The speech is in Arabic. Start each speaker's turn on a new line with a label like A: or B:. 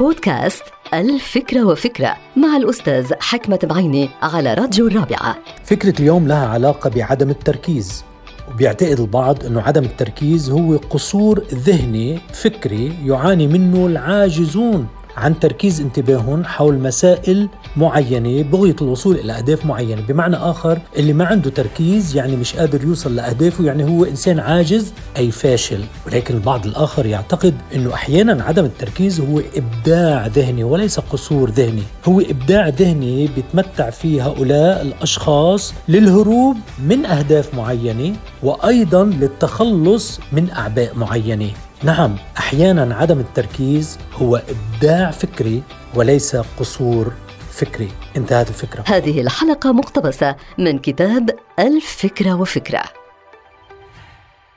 A: بودكاست الفكرة وفكرة مع الأستاذ حكمة بعيني على راديو الرابعة.
B: فكرة اليوم لها علاقة بعدم التركيز وبيعتقد البعض أنه عدم التركيز هو قصور ذهني فكري يعاني منه العاجزون عن تركيز انتباههم حول مسائل معينة بغية الوصول إلى أهداف معينة. بمعنى آخر اللي ما عنده تركيز يعني مش قادر يوصل لأهدافه يعني هو إنسان عاجز أي فاشل. ولكن البعض الآخر يعتقد أنه أحيانا عدم التركيز هو إبداع ذهني وليس قصور ذهني. هو إبداع ذهني بيتمتع فيه هؤلاء الأشخاص للهروب من أهداف معينة وأيضا للتخلص من أعباء معينة. نعم أحيانا عدم التركيز هو إبداع فكري وليس قصور فكري انتهت الفكرة.
A: هذه الحلقة مقتبسة من كتاب الفكرة وفكرة.